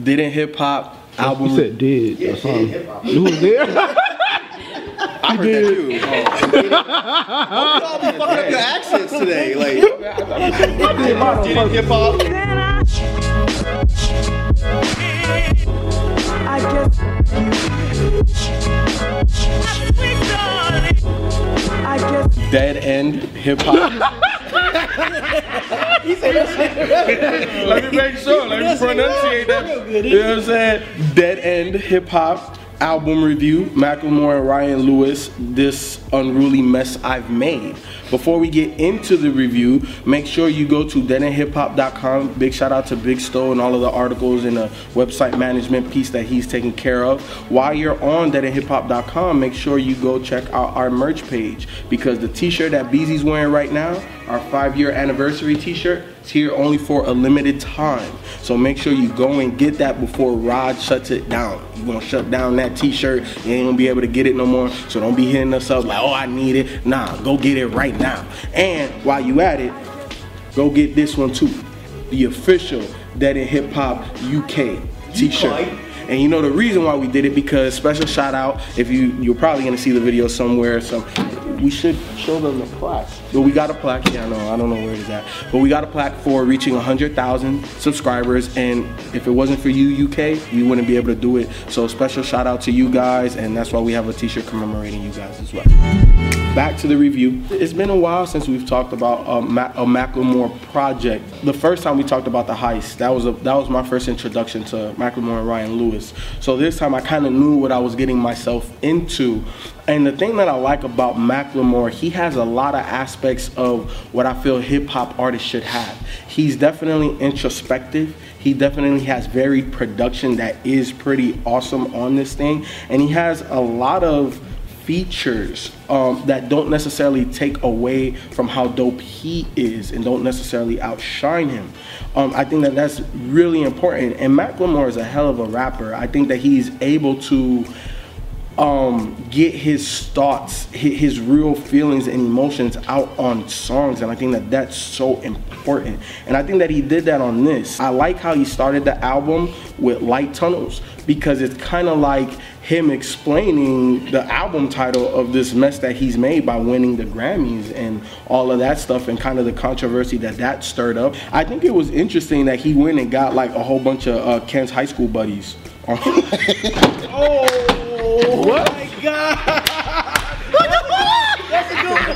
Didn't Hip Hop album. You said did. Yeah, That's all. hip hop. You was there? I heard that too. Oh. Y'all be fucking up your accents today. Like, Didn't Hip Hop. Then I, I guess, I guess. Dead End Hip Hop. Let me make sure. Let me pronunciate that. You know what I'm saying? Dead End Hip Hop album review. Macklemore and Ryan Lewis. This unruly mess I've made. Before we get into the review, make sure you go to deadendhiphop.com. Big shout out to Big Stowe and all of the articles and the website management piece that he's taking care of. While you're on deadendhiphop.com, make sure you go check out our merch page because the t-shirt that Beezy's wearing right now, our five year anniversary t-shirt, is here only for a limited time. So make sure you go and get that before Rod shuts it down. You're gonna shut down that t-shirt, you ain't gonna be able to get it no more. So don't be hitting us up like, oh I need it. Nah, go get it right now. And while you at it, go get this one too. The official Dead End Hip Hop UK t-shirt. And you know the reason why we did it because special shout out if you you're probably gonna see the video somewhere. So we should show them the plaque. But we got a plaque. Yeah, no, I don't know where it is at. But we got a plaque for reaching 100,000 subscribers. And if it wasn't for you, UK, we wouldn't be able to do it. So special shout out to you guys, and that's why we have a T-shirt commemorating you guys as well. Back to the review. It's been a while since we've talked about um, a, Ma- a Macklemore project. The first time we talked about the heist, that was a, that was my first introduction to Macklemore and Ryan Lewis. So this time I kind of knew what I was getting myself into. And the thing that I like about Macklemore, he has a lot of aspects of what I feel hip hop artists should have. He's definitely introspective. He definitely has varied production that is pretty awesome on this thing. And he has a lot of features um, that don't necessarily take away from how dope he is and don't necessarily outshine him. Um, I think that that's really important. And Macklemore is a hell of a rapper. I think that he's able to um, get his thoughts, his, his real feelings and emotions out on songs, and I think that that's so important. And I think that he did that on this. I like how he started the album with Light Tunnels because it's kind of like him explaining the album title of this mess that he's made by winning the Grammys and all of that stuff and kind of the controversy that that stirred up. I think it was interesting that he went and got like a whole bunch of uh, Ken's high school buddies. oh my god. That's a good one.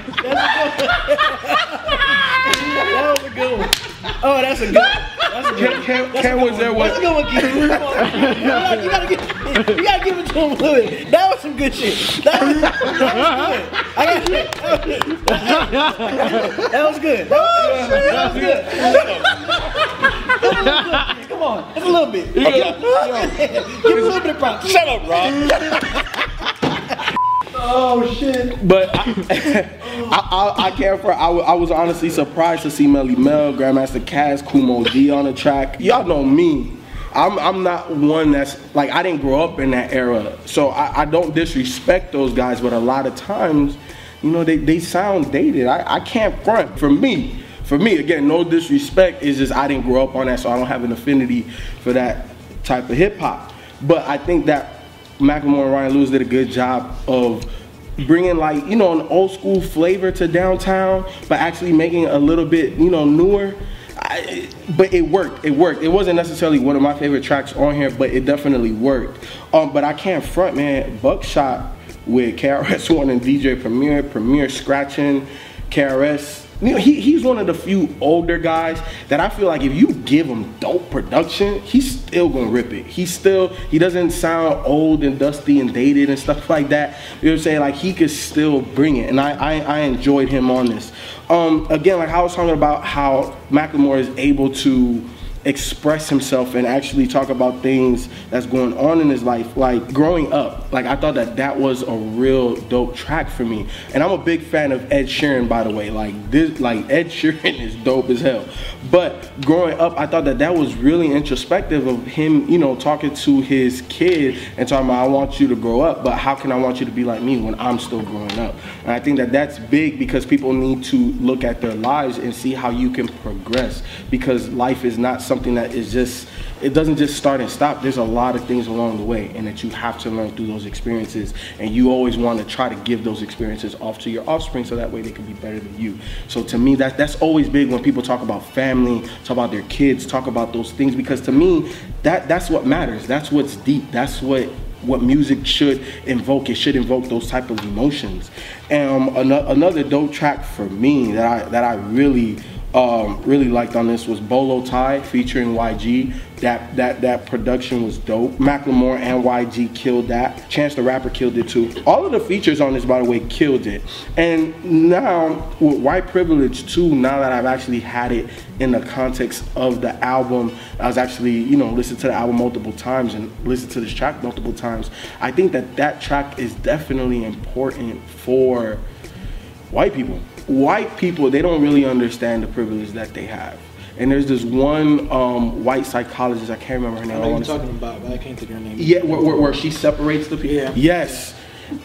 That was a good one. Oh, that's a good one. Oh, That's a good one. That's a Ken was there That's a with good one, Keith. You gotta, you gotta give, you gotta give it to him bit. That was some good shit. That was, that was good. I got that was good. That was oh, good. That was good. That was good. Come on, just a little bit. Give him a little bit of props. Shut up, Rob. Oh shit. But I, I, I, I can't for I, I was honestly surprised to see Melle Mel, Grandmaster Caz, Kool Moe Dee on the track. Y'all know me. I'm, I'm not one that's like I didn't grow up in that era, so I, I don't disrespect those guys. But a lot of times, you know, they, they sound dated. I, I can't front for me. For me, again, no disrespect. It's just I didn't grow up on that, so I don't have an affinity for that type of hip hop. But I think that Macklemore and Ryan Lewis did a good job of bringing like you know an old school flavor to downtown, but actually making a little bit you know newer. I, but it worked. It worked. It wasn't necessarily one of my favorite tracks on here, but it definitely worked. Um, but I can't front, man. Buckshot with KRS One and DJ Premier, Premier scratching, KRS. You know, he, he's one of the few older guys that I feel like if you give him dope production, he's still gonna rip it. He's still he doesn't sound old and dusty and dated and stuff like that. You know what I'm saying? Like he could still bring it, and I I, I enjoyed him on this. Um, again, like I was talking about how Macklemore is able to express himself and actually talk about things that's going on in his life like growing up like i thought that that was a real dope track for me. And i'm a big fan of ed sheeran by the way. Like this like ed sheeran is dope as hell. But growing up i thought that that was really introspective of him you know talking to his kid and talking about i want you to grow up but how can i want you to be like me when i'm still growing up? And i think that that's big because people need to look at their lives and see how you can progress because life is not something something that is just it doesn't just start and stop. There's a lot of things along the way, and that you have to learn through those experiences. And you always want to try to give those experiences off to your offspring, so that way they can be better than you. So to me, that that's always big when people talk about family, talk about their kids, talk about those things, because to me, that that's what matters. That's what's deep. That's what what music should invoke. It should invoke those type of emotions. And um, ano- another dope track for me that I that I really um, really liked on this was Bolo Tie featuring YG. That that that production was dope. Macklemore and YG killed that. Chance the Rapper killed it too. All of the features on this, by the way, killed it. And now with White Privilege too. Now that I've actually had it in the context of the album, I was actually you know listened to the album multiple times and listened to this track multiple times. I think that that track is definitely important for white people. White people, they don't really understand the privilege that they have. And there's this one um, white psychologist, I can't remember her name. I know you're say- talking about, but I can't think of her name. yeah, where, where, where she separates the people. Yeah. Yes.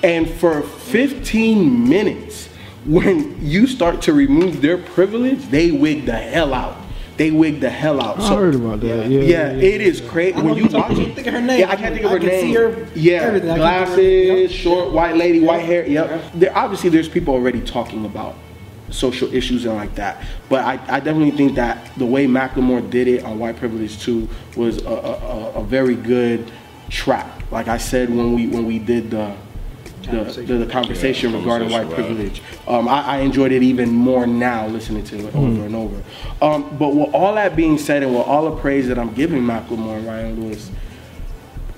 And for 15 minutes, when you start to remove their privilege, they wig the hell out. They wig the hell out. I heard about that. Yeah, Yeah, it is crazy. I When you watch it, can't think of her name. Yeah, I can't think of I her can name. see her- yeah, everything. Glasses, her- yep. short, white lady, white hair. Yep. Yep. There obviously there's people already talking about social issues and like that. But I, I definitely think that the way Macklemore did it on White Privilege 2 was a, a, a, a very good track. Like I said when we when we did the the, the, the conversation Yeah, regarding white right. privilege. Um, I, I enjoyed it even more now listening to it over and over. Um, but with all that being said, and with all the praise that I'm giving Macklemore and Ryan Lewis,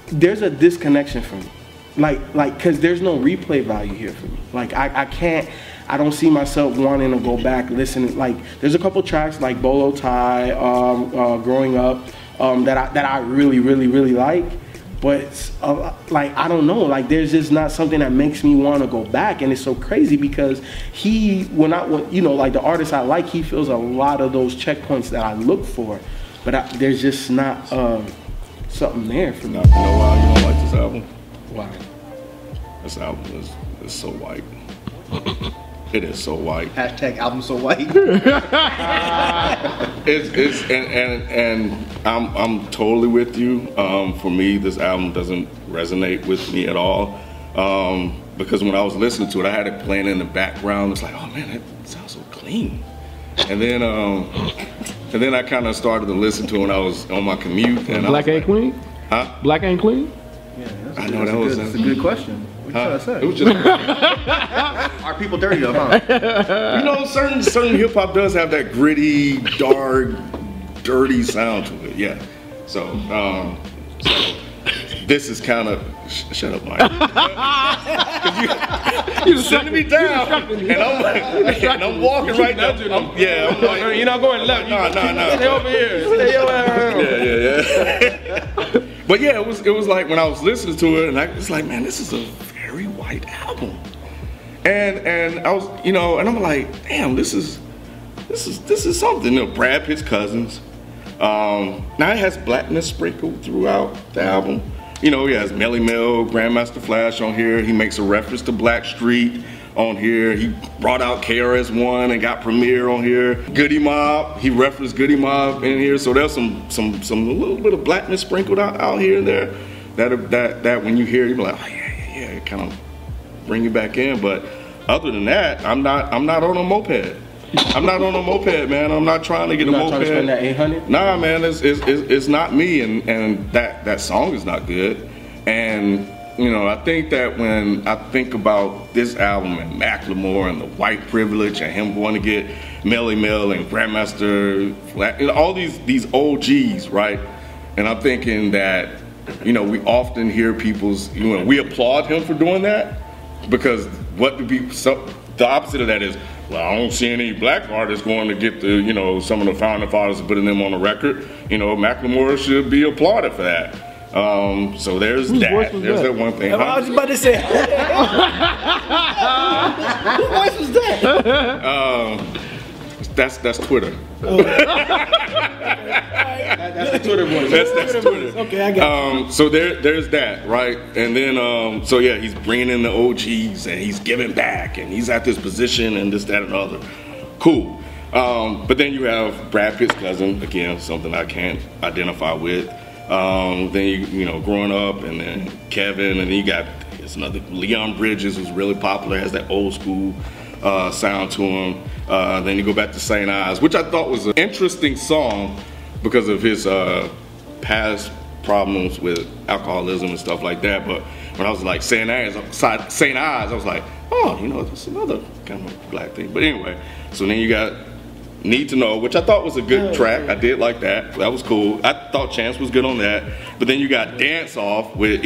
there's a disconnection for me. Like, like, cause there's no replay value here for me. Like, I, I can't, I don't see myself wanting to go back listening. Like, there's a couple tracks like Bolo Tie, um, uh, Growing Up, um, that I that I really, really, really like. But uh, like, I don't know. Like, there's just not something that makes me want to go back, and it's so crazy because he, when I, when, you know, like the artist I like, he fills a lot of those checkpoints that I look for. But I, there's just not um, something there for me. You know why you don't like this album? Why? This album is, is so white. it is so white. Hashtag album so white. It's it's and and, and I'm I'm totally with you. Um, for me, this album doesn't resonate with me at all. Um, because when I was listening to it, I had it playing in the background. It's like, oh man, that sounds so clean. And then um, and then I kind of started to listen to it when I was on my commute. And Black I ain't like, clean. Huh? Black ain't clean. Yeah, I know that was. That's a good question. What you Huh? trying It was just Are people dirty though, huh? you know, certain certain hip hop does have that gritty, dark, dirty sound to it. Yeah. So, um, so this is kind of sh- shut up, Mike. 'Cause you, you sending me down, and I'm like, and I'm walking right now. I'm, yeah, I'm like, You're not going left. no, no, no. Stay over here. Stay your ass. Yeah, yeah, yeah. but yeah, it was it was like when I was listening to it, and I was like, man, this is a album. And and I was, you know, and I'm like, damn, this is this is this is something. You know, Brad Pitt's cousins. Um, now it has blackness sprinkled throughout the album. You know, he has Melle Mel, Grandmaster Flash on here. He makes a reference to Blackstreet on here. He brought out KRS-One and got Premier on here. Goodie Mob, he referenced Goodie Mob in here. So there's some some some a little bit of blackness sprinkled out, out here and there. That that that when you hear, you be like, oh yeah, yeah, yeah. Kind of bring you back in. But other than that, I'm not I'm not on a moped. I'm not on a moped, man. I'm not trying to get You're a not moped. trying to spend that 800? Nah, man, it's, it's, it's, it's not me, and, and that, that song is not good. And, you know, I think that when I think about this album and Macklemore and the white privilege and him going to get Melle Mel and Grandmaster, know, all these, these OGs, right? And I'm thinking that, you know, we often hear people's, you know, we applaud him for doing that because what would be so, the opposite of that is well i don't see any black artists going to get the you know some of the founding fathers putting them on the record you know macklemore should be applauded for that um, so there's Whose that there's that? that one thing I was Huh? about to say. Who voice was that? um, that's that's twitter That's the Twitter voice. that's that's twitter Okay, I got Um, so there, there's that, right? And then, um, so yeah, he's bringing in the OGs and he's giving back and he's at this position and this, that, and other. Cool. Um, but then you have Brad Pitt's cousin again, something I can't identify with. Um, then you you know growing up, and then Kevin, and then you got it's another Leon Bridges was really popular, has that old school uh, sound to him. Uh, then you go back to St. Ides, which I thought was an interesting song because of his uh, past problems with alcoholism and stuff like that. But when I was like St. Ides, St. Ides, I was like, oh, you know, that's another kind of black thing. But anyway, so then you got Need to Know, which I thought was a good track. I did like that. That was cool. I thought Chance was good on that. But then you got Dance Off with.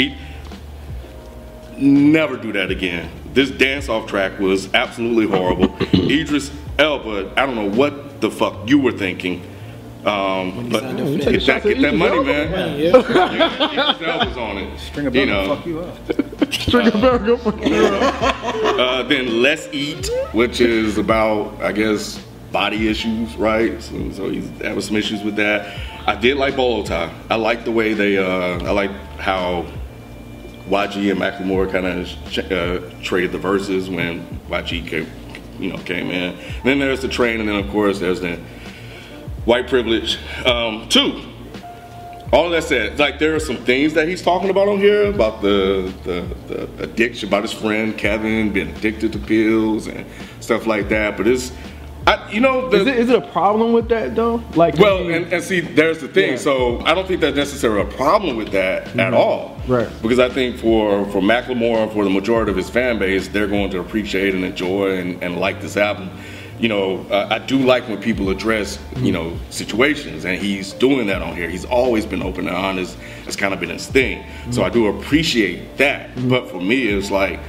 Never do that again. This dance off track was absolutely horrible. Idris Elba, I don't know what the fuck you were thinking. Um, but signed get that, get that money, man. Idris Elba's on it. String a you know. fuck you up. String a bell, go fuck you up. Uh, then Let's Eat, which is about, I guess, body issues, right? So, so he's having some issues with that. I did like Bolo Tie. I like the way they, uh, I like how YG and Macklemore kind of uh, traded the verses when YG came, you know, came in. And then there's the train, and then of course there's the white privilege. Um, two, all that said, like there are some things that he's talking about on here about the, the the addiction, about his friend Kevin being addicted to pills and stuff like that. But it's, I, you know, the, Is it, is it a problem with that though? Like, well, and, and see, there's the thing. Yeah. So I don't think there's necessarily a problem with that at mm-hmm. all. Right. Because I think for for Macklemore and for the majority of his fan base, they're going to appreciate and enjoy and, and like this album. You know, uh, I do like when people address you know mm-hmm. situations, and he's doing that on here. He's always been open and honest. That's kind of been his thing. So mm-hmm. I do appreciate that. But for me, it's like.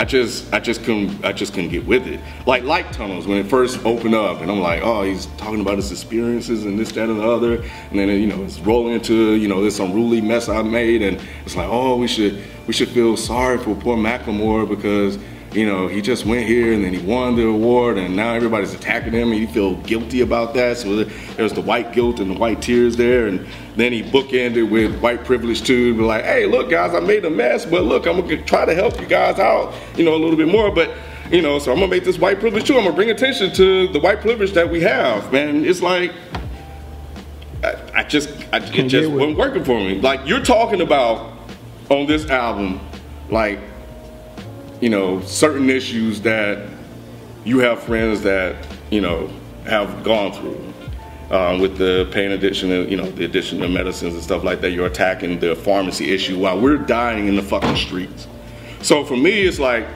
I just I just couldn't I just couldn't get with it. Like Light Tunnels when it first opened up, and I'm like, oh, he's talking about his experiences and this, that, and the other, and then you know it's rolling into you know this unruly mess I made, and it's like, oh, we should we should feel sorry for poor Macklemore because you know he just went here and then he won the award, and now everybody's attacking him, and he feel guilty about that. So there's the white guilt and the white tears there, and then he bookended with white privilege too, be like, hey, look, guys, I made a mess, but look, I'm gonna try to help you guys out, you know, a little bit more. But you know, so I'm gonna make this white privilege too. I'm gonna bring attention to the white privilege that we have, man. It's like I, I just, I, it just wasn't working for me. Like you're talking about on this album, like you know, certain issues that you have friends that you know have gone through um, with the pain addiction, and, you know, the addiction of medicines and stuff like that. You're attacking the pharmacy issue while we're dying in the fucking streets. So for me, it's like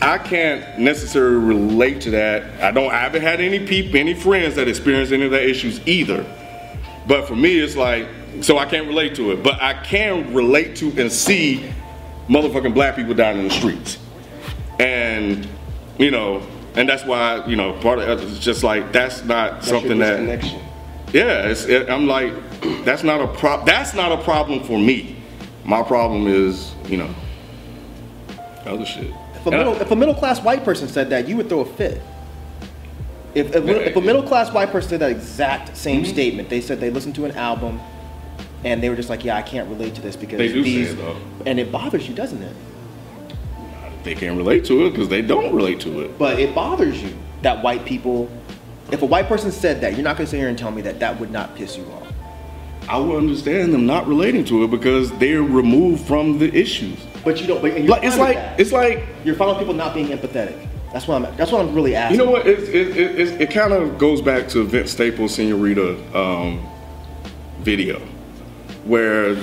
I can't necessarily relate to that. I don't. I haven't had any people, any friends that experience any of that issues either. But for me, it's like so I can't relate to it. But I can relate to and see motherfucking black people down in the streets, and you know, and that's why you know part of it is just like that's not something that connection. yeah, it's, it, I'm like, that's not a prop. That's not a problem for me. My problem is, you know, other shit. If a middle, if a middle class white person said that, you would throw a fit. If, if, if a middle class white person said that exact same Mm-hmm. statement, they said they listened to an album and they were just like, yeah, I can't relate to this because They do say these, it, though. and it bothers you, doesn't it? They can't relate to it because they don't relate to it. But it bothers you that white people, if a white person said that, you're not gonna sit here and tell me that that would not piss you off. I will understand them not relating to it because they're removed from the issues. But you don't. But you're Like it's like that. it's like you're fine with people not being empathetic. That's what I'm. That's what I'm really asking. you know what? It it, it, it, it kind of goes back to Vince Staples' Senorita um, video, where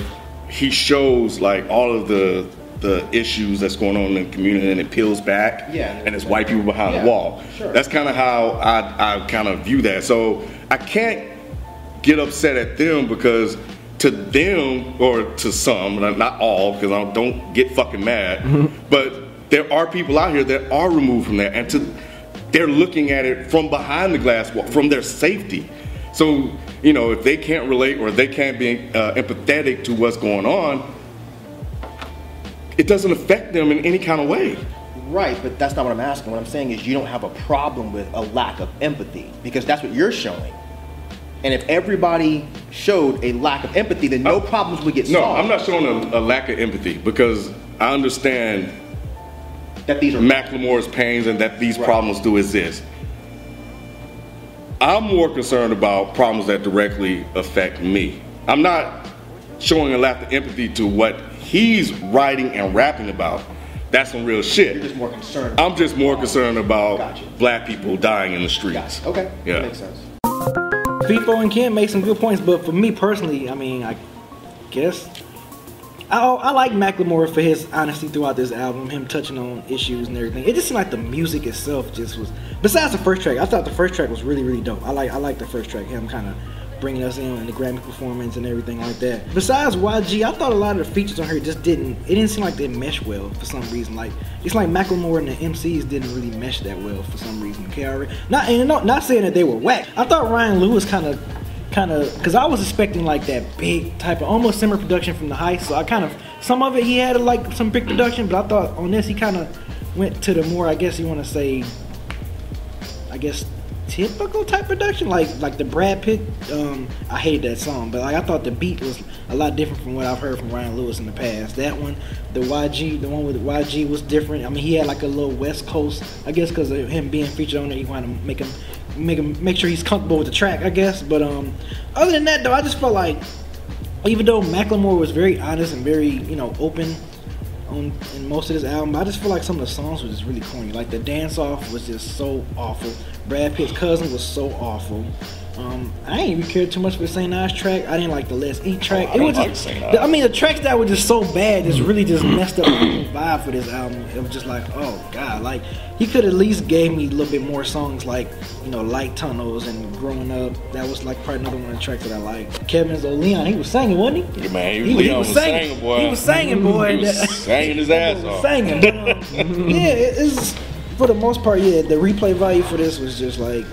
he shows like all of the the issues that's going on in the community and it peels back Yeah. and it's white people behind Yeah, the wall sure. that's kind of how I, I kind of view that so i can't get upset at them because to them or to some not not all because i don't get fucking mad but there are people out here that are removed from that and to they're looking at it from behind the glass wall from their safety so you know if they can't relate or they can't be uh, empathetic to what's going on it doesn't affect them in any kind of way Right, but that's not what I'm asking. What I'm saying is you don't have a problem with a lack of empathy because that's what you're showing. And if everybody showed a lack of empathy, then no problems would get no solved. No, I'm not showing a, a lack of empathy because i understand That these are Macklemore's pains and that these Right. problems do exist. I'm more concerned about problems that directly affect me. I'm not showing a lack of empathy to what he's writing and rapping about. That's some real shit. Just more concerned. I'm just more concerned about Gotcha. black people dying in the streets. okay. Yeah. That makes sense. FIFO and Ken make some good points, but for me personally, I mean, I guess I, I like Macklemore for his honesty throughout this album, him touching on issues and everything. It just seemed like the music itself just was. Besides the first track, I thought the first track was really, really dope. I like, I like the first track, him kind of bringing us in and the Grammy performance and everything like that. Besides YG, I thought a lot of the features on her just didn't. It didn't seem like they mesh well for some reason. Like it's like Macklemore and the MCs didn't really mesh that well for some reason. KRS, not and not, not saying that they were whack. I thought Ryan Lewis kind of kind of because I was expecting like that big type of almost similar production from the Heist. So I kind of some of it he had like some big production, but I thought on this he kind of went to the more I guess you want to say I guess typical type production, like like the Brad Pitt. Um, I hated that song, but like I thought the beat was a lot different from what I've heard from Ryan Lewis in the past. That one, the YG, the one with YG was different. I mean, he had like a little West Coast, I guess, because of him being featured on it. He wanted to make him make him make sure he's comfortable with the track, I guess. But um, other than that, though, I just felt like even though Macklemore was very honest and very you know open on in most of this album. I just feel like some of the songs were just really corny. Like the dance off was just so awful. Brad Pitt's cousin was so awful. Um, I didn't even care too much for St. Nas track. I didn't like the Let's Eat track. Oh, I don't was like just, St. I mean, the tracks that were just so bad, just really just messed up the vibe for this album. It was just like, oh god, like he could at least gave me a little bit more songs like you know Light Tunnels and Growing Up. That was like probably another one of the tracks that I liked. Kevin's old Leon, he was singing, wasn't he? Yeah, man, He, Leon was, was singing, singing, boy. He was singing, boy. He was singing his ass off. Singing. but, um, yeah, it- it's for the most part. Yeah, the replay value for this was just like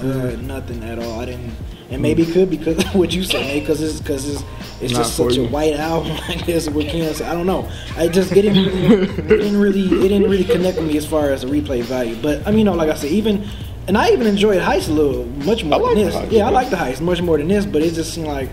uh, nothing at all. I didn't, and maybe it could because what you said, because it's because it's it's Not just such a white album. I guess what Ken said. I don't know. I just it didn't really, it didn't really it didn't really connect with me as far as the replay value. But I mean, you know, like I said, even. And I even enjoyed Heist a little, much more like than this. Heist, yeah, I like the Heist much more than this. But it just seemed like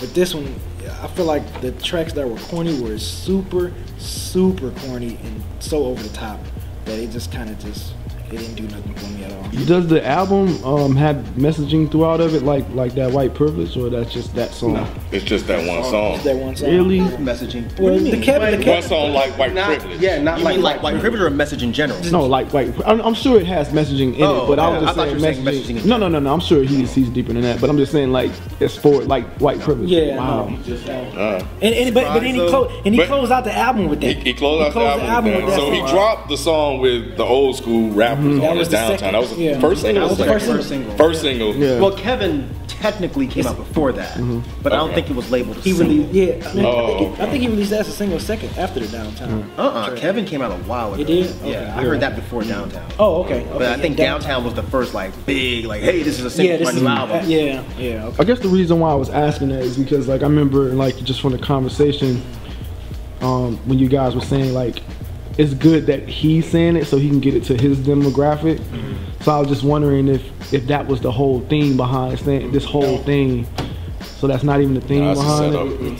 with this one, I feel like the tracks that were corny were super, super corny and so over the top that it just kind of just it didn't do nothing for me at all. Does the album um, have messaging throughout of it, like like that white privilege, or that's just that song? It's just that one song. Just that one song. Really? Messaging. Well, what do you mean? the mean? Kevin, the One Kevin, song like white Not, privilege. yeah, not You like mean like white privilege or a message in general? No, like white. I'm, I'm sure it has messaging in Oh, it, but I okay. was I just thought saying you were saying messaging. messaging in no, no, no, no. I'm sure he's he's deeper than that, but I'm just saying like it's for like white privilege. yeah, wow. no. Uh, And, and but, but then he So- closed and he closed out the album with he, that. he closed out the album, with that. So he dropped the song with the old school rappers Mm-hmm. That on was his downtown. second- that was the yeah. first single. That was the or first single. First single. Yeah. Well, Kevin technically came out before that, but I don't think it was labeled a He single. released, yeah. I, mean, I, Oh, think he, I think he released that as a single second after the downtown. Uh-uh, Kevin came out a while ago. He did? Yeah, Okay. I heard that before Downtown. Oh, okay. okay But I yeah, think Downtown was the first like big, like, hey, this is a single Yeah, this from is my new album. yeah, yeah. Okay. I guess the reason why I was asking that is because like I remember like just from the conversation, um, when you guys were saying like it's good that he's saying it so he can get it to his demographic. Mm-hmm. So I was just wondering if if that was the whole theme behind saying this whole thing. So that's not even the theme Nah, it's a behind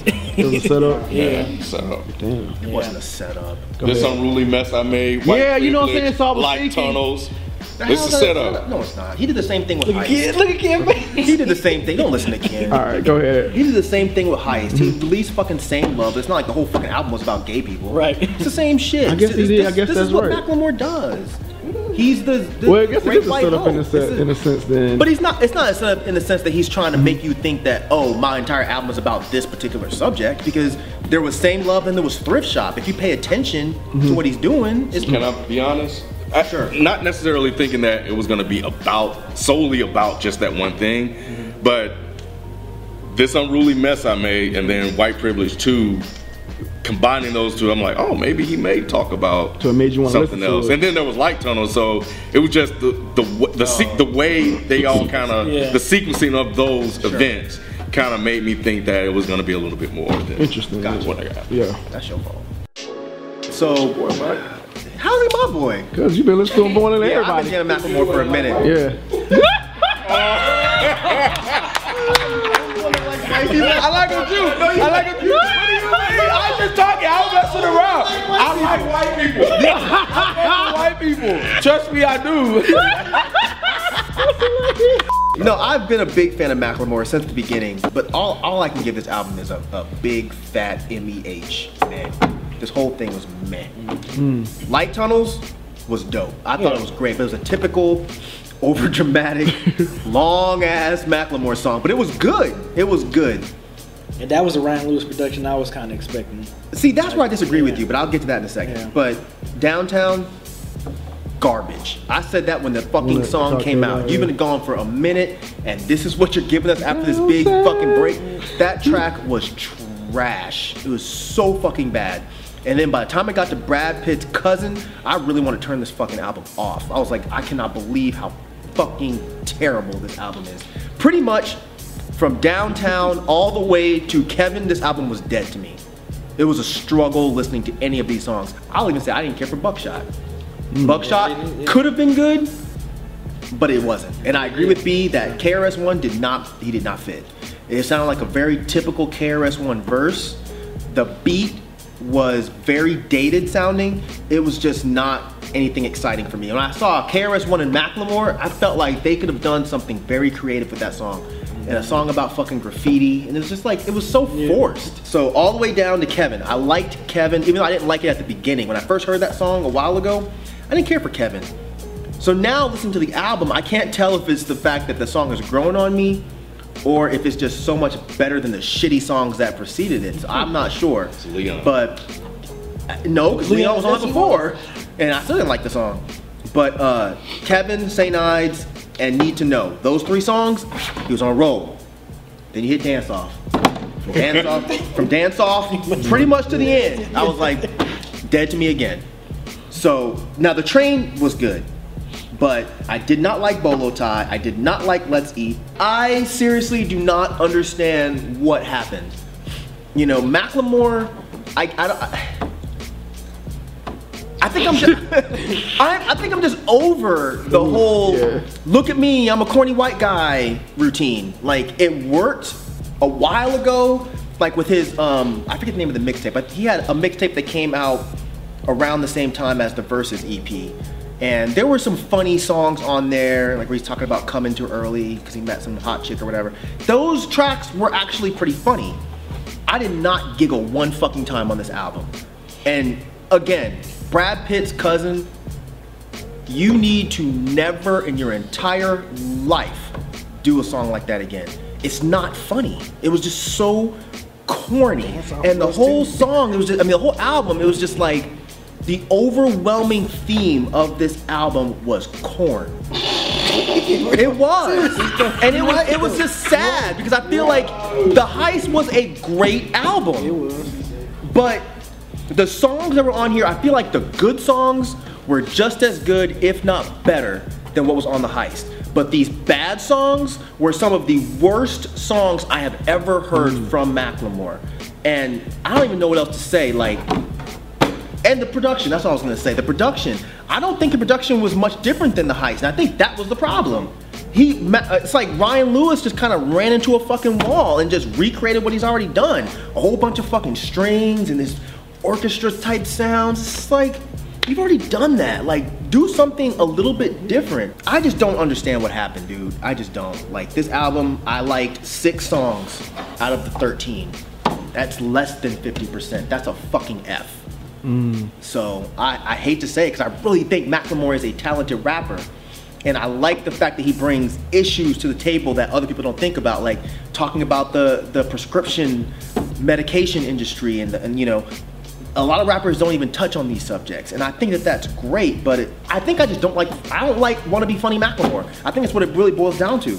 it. It was a setup. Yeah, setup. Damn. It wasn't a setup. Go This ahead. unruly mess I made. Yeah, you know what I'm saying? So I was Light thinking- tunnels. The This is that setup. No, it's not. He did the same thing with Look Heist. Ken. Look at Ken. He did the same thing. Don't listen to Ken. All right, go ahead. He did the same thing with Heist. He released fucking Same Love. It's not like the whole fucking album was about gay people. Right. It's the same shit. I guess this, he did. This, I guess this that's is what right. Macklemore does. He's the, the Well, I guess it great is a white setup in a, hope. se- It's a- in a sense then. But he's not. It's not a setup in the sense that he's trying to make you think that oh, my entire album is about this particular subject because there was Same Love and there was Thrift Shop. If you pay attention to mm-hmm. what he's doing, it's Can I be honest? I, Sure. Not necessarily thinking that it was going to be about solely about just that one thing, mm-hmm. but this unruly mess I made, and then white privilege too. Combining those two, I'm like, oh, maybe he may talk about So it made you something listen to else. And then there was light tunnel, so it was just the the w- the, se- oh. the way they all kind of Yeah. the sequencing of those events kind of made me think that it was going to be a little bit more than Interesting. what I got. Yeah. that's your fault. So, how's he my boy? Because you've been listening to more than Yeah, I've been everybody. Macklemore for a minute. Yeah. I like him too. I like him too. What do you mean? I'm just talking. I was messing around. I like white people. I like white people. Trust me, I do. You know, I've been a big fan of Macklemore since the beginning, but all, all I can give this album is a, a big fat MEH, man. This whole thing was meh. Hmm. Light Tunnels was dope. I thought it was great, but it was a typical, over dramatic, long ass Macklemore song. But it was good. It was good. And that was a Ryan Lewis production I was kind of expecting. See, that's where I disagree with you, but I'll get to that in a second. Yeah. But Downtown, garbage. I said that when the fucking song came out. You've been gone for a minute, and this is what you're giving us after this big fucking break. That track was trash. It was so fucking bad. And then by the time I got to Brad Pitt's cousin, I really want to turn this fucking album off. I was like, I cannot believe how fucking terrible this album is. Pretty much from downtown all the way to Kevin, this album was dead to me. It was a struggle listening to any of these songs. I'll even say I didn't care for Buckshot. Hmm. Buckshot could have been good, but it wasn't. And I agree with B that KRS-One did not he did not fit. It sounded like a very typical KRS-One verse. The beat was very dated sounding. It was just not anything exciting for me. When I saw KRS-One and Macklemore, I felt like they could have done something very creative with that song. And a song about fucking graffiti, and it was just like it was so forced. So all the way down to Kevin, I liked Kevin, even though I didn't like it at the beginning. When I first heard that song a while ago, I didn't care for Kevin. So now listening to the album, I can't tell if it's the fact that the song has grown on me or if it's just so much better than the shitty songs that preceded it. So I'm not sure. But uh, no, because Leon was on it before, and I still didn't like the song. But uh, Kevin, St. Ides, and Need to Know, those three songs, he was on a roll. Then you hit Dance Off. From Dance Off, from Dance Off, pretty much to the end. I was like, dead to me again. So now the train was good, but I did not like Bolo Tie. I did not like Let's Eat. I seriously do not understand what happened. You know, Macklemore. I I don't. I, I think I'm just, I, I think I'm just over the whole look at me, I'm a corny white guy routine. Like it worked a while ago, like with his um I forget the name of the mixtape, but he had a mixtape that came out around the same time as the Versus EP. And there were some funny songs on there, like where he's talking about coming too early because he met some hot chick or whatever. Those tracks were actually pretty funny. I did not giggle one fucking time on this album. And again, Brad Pitt's cousin, you need to never in your entire life do a song like that again. It's not funny. It was just so corny. And the whole song, it was just, I mean, the whole album, it was just like the overwhelming theme of this album was corn. It was, and it was it was just sad because I feel like the heist was a great album. It was, but the songs that were on here, I feel like the good songs were just as good, if not better, than what was on the heist. But these bad songs were some of the worst songs I have ever heard mm. from Macklemore, and I don't even know what else to say. Like, and the production, that's all I was gonna say. The production, I don't think the production was much different than the heist. And I think that was the problem. He, uh, it's like Ryan Lewis just kind of ran into a fucking wall and just recreated what he's already done. A whole bunch of fucking strings and this orchestra type sounds. It's like, you've already done that. Like, do something a little bit different. I just don't understand what happened, dude. I just don't. Like, this album, I liked six songs out of the 13. That's less than 50%. That's a fucking F. So I, I hate to say it because I really think Macklemore is a talented rapper. And I like the fact that he brings issues to the table that other people don't think about, like talking about the, the prescription medication industry and, and you know, a lot of rappers don't even touch on these subjects, and I think that that's great. But it, I think I just don't like. I don't like want to be funny Macklemore. I think that's what it really boils down to.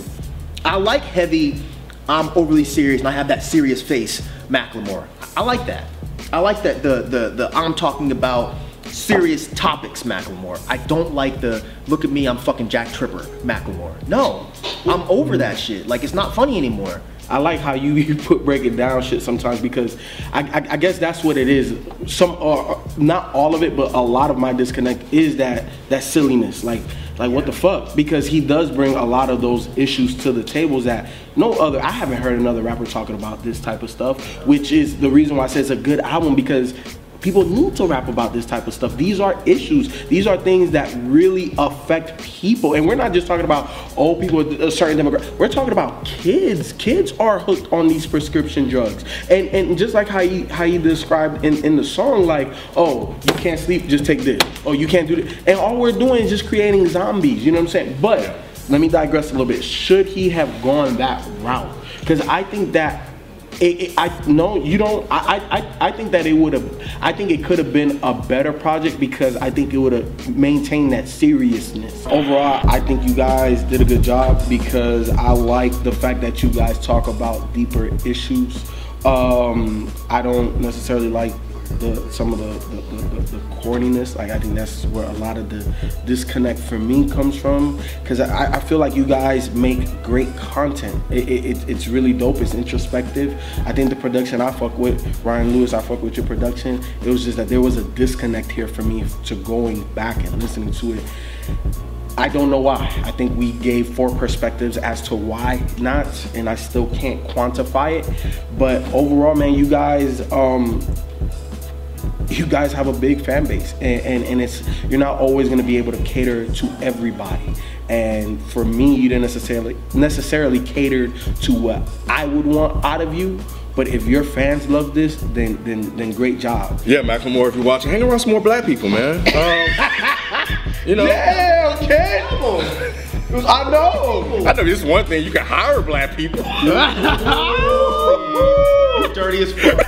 I like heavy. I'm overly serious, and I have that serious face Macklemore. I like that. I like that the the the I'm talking about serious topics Macklemore. I don't like the look at me, I'm fucking Jack Tripper Macklemore. No, I'm over that shit. Like it's not funny anymore. I like how you, you put breaking down shit sometimes because I, I, I guess that's what it is. Some or not all of it, but a lot of my disconnect is that that silliness. Like like what the fuck? Because he does bring a lot of those issues to the tables that no other. I haven't heard another rapper talking about this type of stuff, which is the reason why I say it's a good album because. People need to rap about this type of stuff. These are issues. These are things that really affect affect people, and we're not just talking about old people a certain demographic. We're talking about kids. Kids are hooked on these prescription drugs, and and just like how you how you described in in the song, like oh you can't sleep, just take this. Oh you can't do this, and all we're doing is just creating zombies. You know what I'm saying? But let me digress a little bit. Should he have gone that route? Because I think that it, it, I no, you don't. I, I, I think that it would have. I think it could have been a better project because I think it would have maintained that seriousness. Overall, I think you guys did a good job because I like the fact that you guys talk about deeper issues. Um, I don't necessarily like the some of the the, the, the, corniness. Like I think that's where a lot of the disconnect for me comes from. Because I, I feel like you guys make great content. It, it, it's really dope. It's introspective. I think the production I fuck with Ryan Lewis. I fuck with your production. It was just that there was a disconnect here for me to going back and listening to it. I don't know why. I think we gave four perspectives as to why not, and I still can't quantify it. But overall, man, you guys, um, you guys have a big fan base and, and, and it's you're not always going to be able to cater to everybody. And for me you didn't necessarily necessarily cater to what i would want out of you but if your fans love this then then then great job. Yeah, Macklemore, if you're watching, hang around some more black people, man. Um, you know, yeah okay. I know. I know this one thing you can hire black people. Dirty as fuck.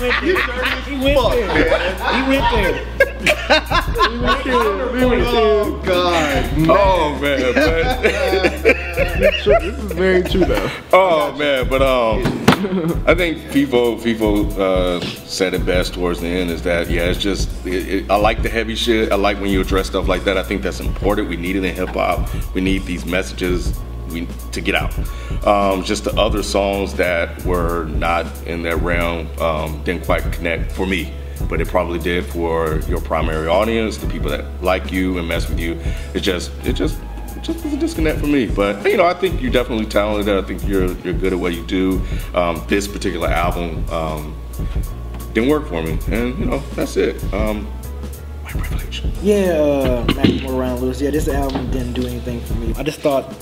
He went there. He went there. Oh God. Oh man, but, this is very true though. oh man, but um, I think FIFO FIFO uh, said it best towards the end. Is that yeah? It's just it, it, I like the heavy shit. I like when you address stuff like that. I think that's important. We need it in hip hop. We need these messages we to get out. Um, just the other songs that were not in that realm um, didn't quite connect for me, but it probably did for your primary audience, the people that like you and mess with you. It just it just it just was a disconnect for me. But you know, I think you're definitely talented. I think you're you're good at what you do. Um, this particular album um, didn't work for me, and you know that's it. Um. Yeah, uh, Ryan Lewis. Yeah, this album didn't do anything for me. I just thought,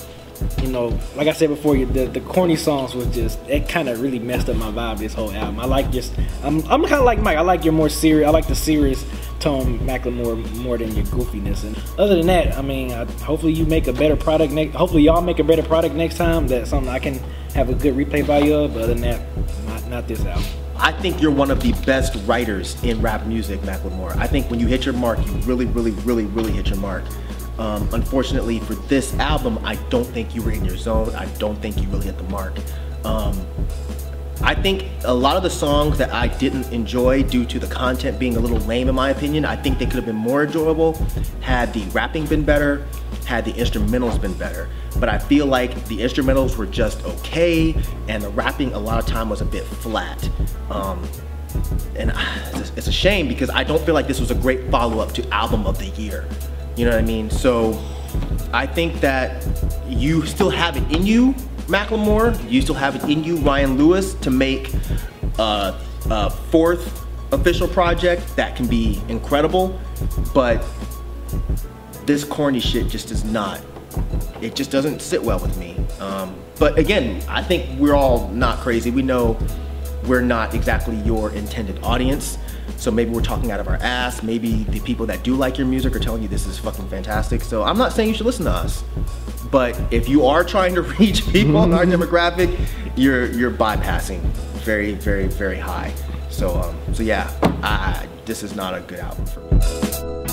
you know, like I said before, the, the corny songs was just it kind of really messed up my vibe. This whole album. I like just I'm I'm kind of like Mike. I like your more serious. I like the serious tone Macklemore more than your goofiness. And other than that, I mean, I, hopefully you make a better product next. Hopefully y'all make a better product next time. That's something I can have a good replay value of. But other than that, not not this album. I think you're one of the best writers in rap music, Macklemore. I think when you hit your mark, you really, really, really, really hit your mark. Um, unfortunately, for this album, I don't think you were in your zone. I don't think you really hit the mark. Um, I think a lot of the songs that I didn't enjoy due to the content being a little lame, in my opinion, I think they could have been more enjoyable had the rapping been better, had the instrumentals been better. But I feel like the instrumentals were just okay, and the rapping a lot of time was a bit flat. Um, and it's a- shame because I don't feel like this was a great follow up to album of the year. You know what I mean? So I think that you still have it in you, Macklemore. You still have it in you, Ryan Lewis, to make a, a fourth official project that can be incredible. But this corny shit just does not. It just doesn't sit well with me. Um, but again, I think we're all not crazy. We know we're not exactly your intended audience. So maybe we're talking out of our ass. Maybe the people that do like your music are telling you this is fucking fantastic. So I'm not saying you should listen to us. But if you are trying to reach people in our demographic, you're you're bypassing very, very, very high. So um, so yeah, I, this is not a good album for me.